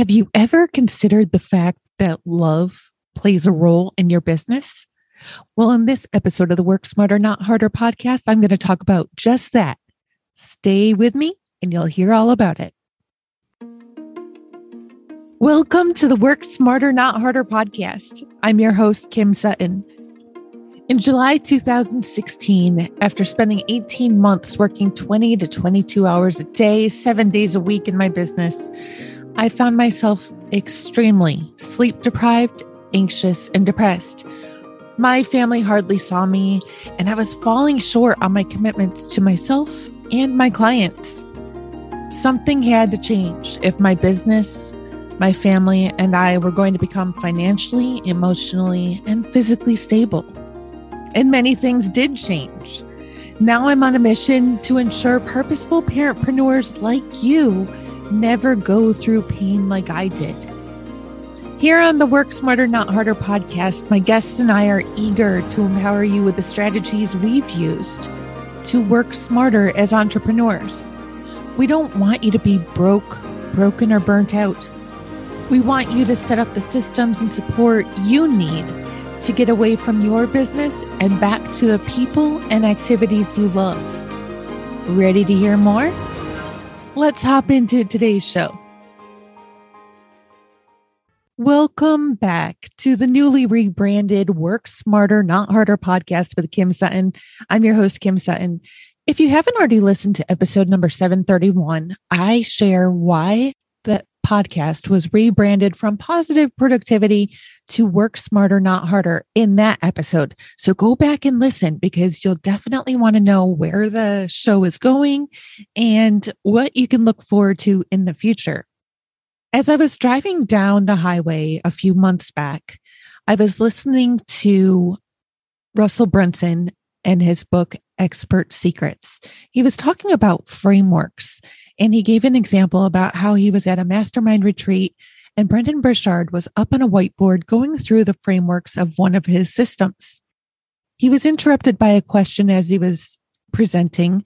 Have you ever considered the fact that love plays a role in your business? Well, in this episode of the Work Smarter, Not Harder podcast, I'm going to talk about just that. Stay with me and you'll hear all about it. Welcome to the Work Smarter, Not Harder podcast. I'm your host, Kim Sutton. In July 2016, after spending 18 months working 20 to 22 hours a day, seven days a week in my business, I found myself extremely sleep deprived, anxious, and depressed. My family hardly saw me, and I was falling short on my commitments to myself and my clients. Something had to change if my business, my family, and I were going to become financially, emotionally, and physically stable. And many things did change. Now I'm on a mission to ensure purposeful parentpreneurs like you never go through pain like I did. Here on the Work Smarter, Not Harder podcast, my guests and I are eager to empower you with the strategies we've used to work smarter as entrepreneurs. We don't want you to be broke, broken, or burnt out. We want you to set up the systems and support you need to get away from your business and back to the people and activities you love. Ready to hear more? Let's hop into today's show. Welcome back to the newly rebranded Work Smarter, Not Harder podcast with Kim Sutton. I'm your host, Kim Sutton. If you haven't already listened to episode number 731, I share why podcast was rebranded from positive productivity to work smarter, not harder in that episode. So go back and listen because you'll definitely want to know where the show is going and what you can look forward to in the future. As I was driving down the highway a few months back, I was listening to Russell Brunson and his book, Expert Secrets. He was talking about frameworks and he gave an example about how he was at a mastermind retreat and Brendon Burchard was up on a whiteboard going through the frameworks of one of his systems. He was interrupted by a question as he was presenting.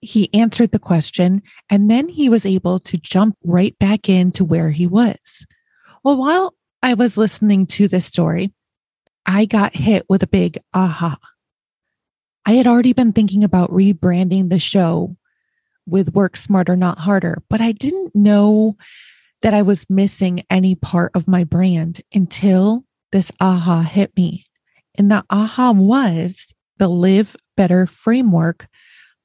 He answered the question and then he was able to jump right back into where he was. Well, while I was listening to this story, I got hit with a big aha. I had already been thinking about rebranding the show with Work Smarter, Not Harder, but I didn't know that I was missing any part of my brand until this aha hit me. And the aha was the live better framework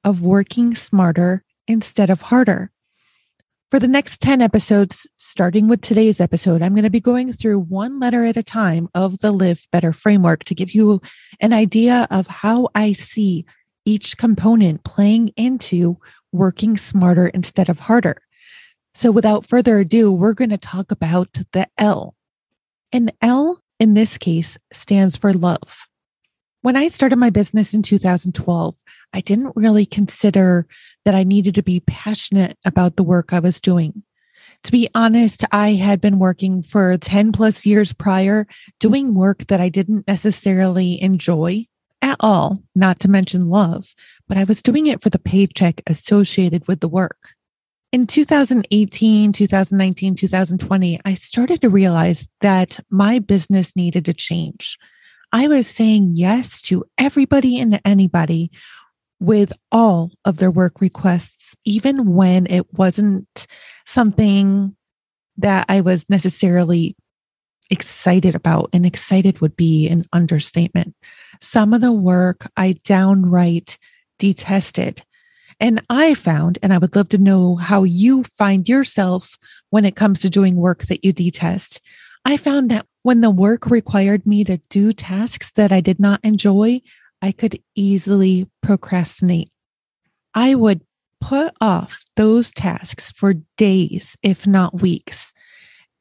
of working smarter instead of harder. For the next 10 episodes, starting with today's episode, I'm going to be going through one letter at a time of the Live Better framework to give you an idea of how I see each component playing into working smarter instead of harder. So without further ado, we're going to talk about the L. And L in this case stands for love. When I started my business in 2012, I didn't really consider that I needed to be passionate about the work I was doing. To be honest, I had been working for 10 plus years prior, doing work that I didn't necessarily enjoy at all, not to mention love, but I was doing it for the paycheck associated with the work. In 2018, 2019, 2020, I started to realize that my business needed to change. I was saying yes to everybody and anybody with all of their work requests, even when it wasn't something that I was necessarily excited about. And excited would be an understatement. Some of the work I downright detested. And I found, and I would love to know how you find yourself when it comes to doing work that you detest. I found that when the work required me to do tasks that I did not enjoy, I could easily procrastinate. I would put off those tasks for days, if not weeks.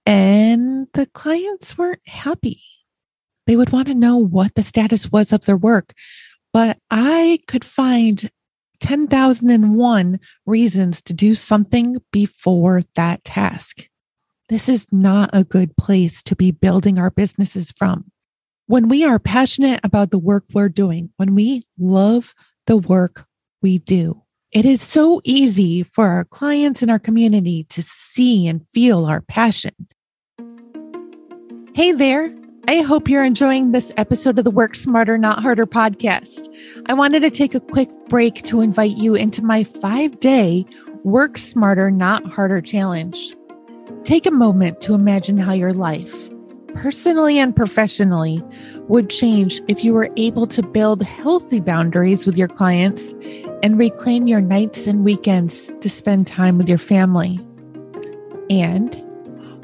And the clients weren't happy. They would want to know what the status was of their work. But I could find 10,001 reasons to do something before that task. This is not a good place to be building our businesses from. When we are passionate about the work we're doing, when we love the work we do, It is so easy for our clients and our community to see and feel our passion. Hey there. I hope you're enjoying this episode of the Work Smarter, Not Harder podcast. I wanted to take a quick break to invite you into my five day Work Smarter, Not Harder challenge. Take a moment to imagine how your life, personally and professionally, would change if you were able to build healthy boundaries with your clients and reclaim your nights and weekends to spend time with your family. And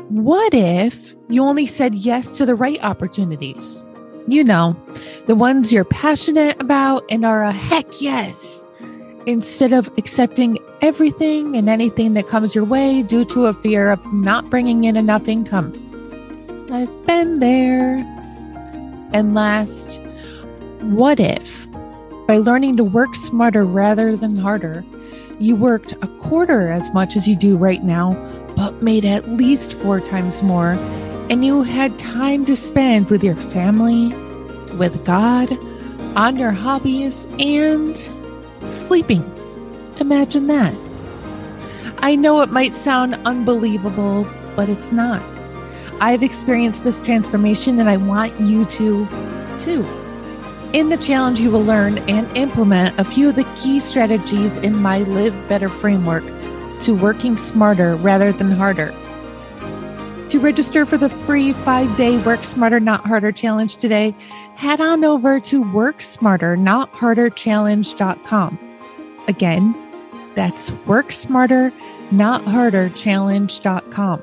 what if you only said yes to the right opportunities? You know, the ones you're passionate about and are a heck yes, instead of accepting everything and anything that comes your way due to a fear of not bringing in enough income. I've been there. And last, what if by learning to work smarter rather than harder, you worked a quarter as much as you do right now, but made at least four times more, and you had time to spend with your family, with God, on your hobbies, and sleeping. Imagine that. I know it might sound unbelievable, but it's not. I've experienced this transformation and I want you to too. In the challenge, you will learn and implement a few of the key strategies in my Live Better framework to working smarter rather than harder. To register for the free five day Work Smarter, Not Harder challenge today, head on over to WorkSmarterNotHarderChallenge.com. Again, that's WorkSmarterNotHarderChallenge.com.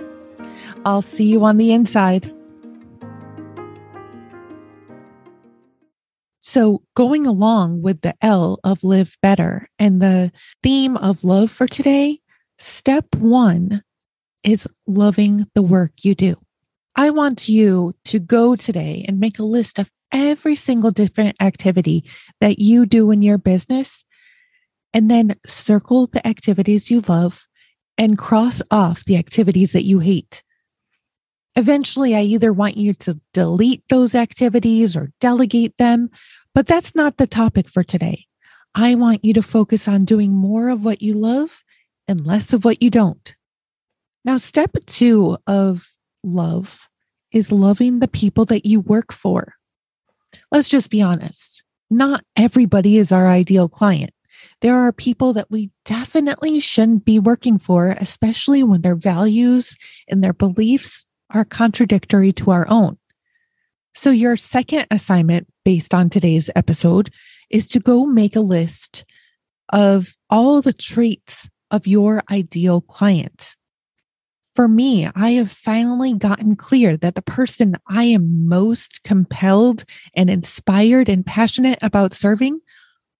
I'll see you on the inside. So, going along with the L of live better and the theme of love for today, step one is loving the work you do. I want you to go today and make a list of every single different activity that you do in your business, and then circle the activities you love and cross off the activities that you hate. Eventually, I either want you to delete those activities or delegate them, but that's not the topic for today. I want you to focus on doing more of what you love and less of what you don't. Now, step two of love is loving the people that you work for. Let's just be honest. Not everybody is our ideal client. There are people that we definitely shouldn't be working for, especially when their values and their beliefs are contradictory to our own. So, your second assignment based on today's episode is to go make a list of all the traits of your ideal client. For me, I have finally gotten clear that the person I am most compelled and inspired and passionate about serving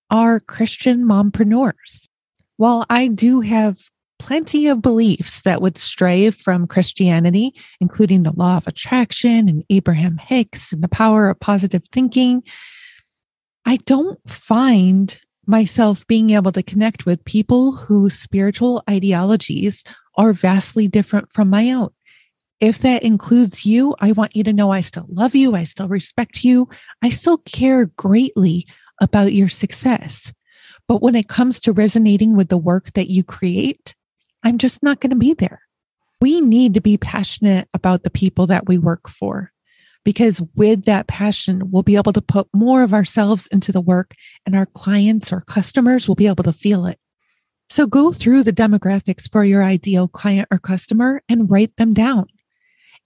are Christian mompreneurs. While I do have plenty of beliefs that would stray from Christianity, including the law of attraction and Abraham Hicks and the power of positive thinking. I don't find myself being able to connect with people whose spiritual ideologies are vastly different from my own. If that includes you, I want you to know I still love you. I still respect you. I still care greatly about your success. But when it comes to resonating with the work that you create, I'm just not going to be there. We need to be passionate about the people that we work for because with that passion, we'll be able to put more of ourselves into the work and our clients or customers will be able to feel it. So go through the demographics for your ideal client or customer and write them down.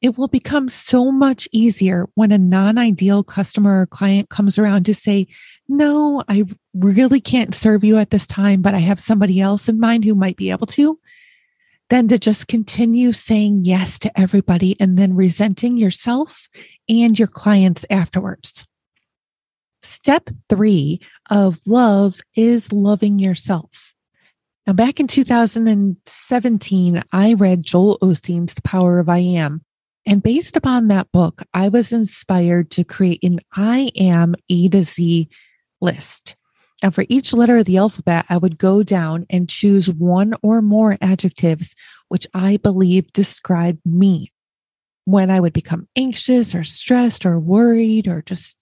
It will become so much easier when a non ideal customer or client comes around to say, No, I really can't serve you at this time, but I have somebody else in mind who might be able to than to just continue saying yes to everybody and then resenting yourself and your clients afterwards. Step three of love is loving yourself. Now, back in 2017, I read Joel Osteen's The Power of I Am. And based upon that book, I was inspired to create an I am A to Z list. And for each letter of the alphabet, I would go down and choose one or more adjectives which I believe describe me. When I would become anxious or stressed or worried or just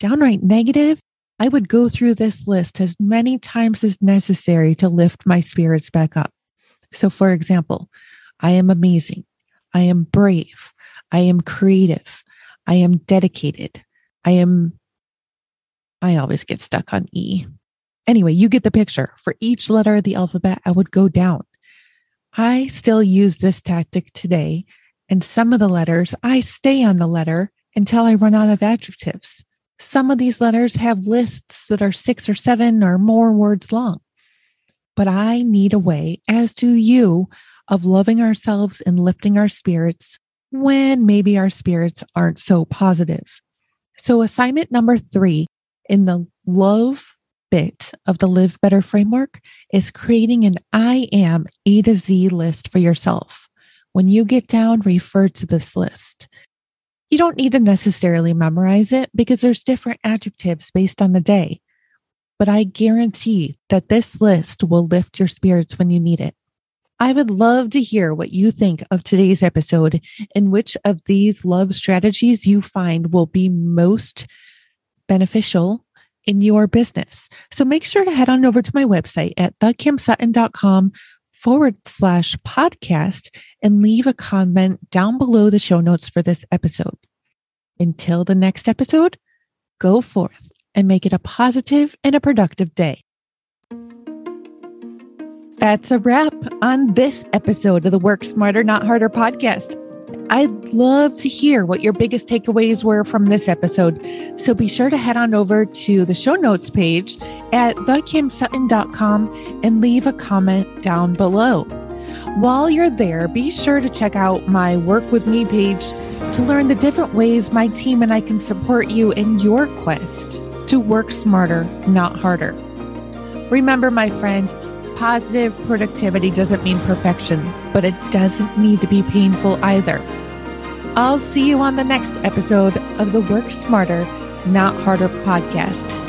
downright negative, I would go through this list as many times as necessary to lift my spirits back up. So, for example, I am amazing. I am brave. I am creative. I am dedicated. I am, I always get stuck on E. Anyway, you get the picture. For each letter of the alphabet, I would go down. I still use this tactic today. And some of the letters, I stay on the letter until I run out of adjectives. Some of these letters have lists that are six or seven or more words long. But I need a way, as do you, of loving ourselves and lifting our spirits when maybe our spirits aren't so positive. So, assignment number three in the love bit of the Live Better framework is creating an I am A to Z list for yourself. When you get down, refer to this list. You don't need to necessarily memorize it because there's different adjectives based on the day. But I guarantee that this list will lift your spirits when you need it. I would love to hear what you think of today's episode and which of these love strategies you find will be most beneficial in your business. So make sure to head on over to my website at thekimsutton.com forward slash podcast and leave a comment down below the show notes for this episode. Until the next episode, go forth and make it a positive and a productive day. That's a wrap on this episode of the Work Smarter, Not Harder podcast. I'd love to hear what your biggest takeaways were from this episode. So be sure to head on over to the show notes page at thekimsutton.com and leave a comment down below. While you're there, be sure to check out my Work With Me page to learn the different ways my team and I can support you in your quest to work smarter, not harder. Remember, my friend, positive productivity doesn't mean perfection, but it doesn't need to be painful either. I'll see you on the next episode of the Work Smarter, Not Harder podcast.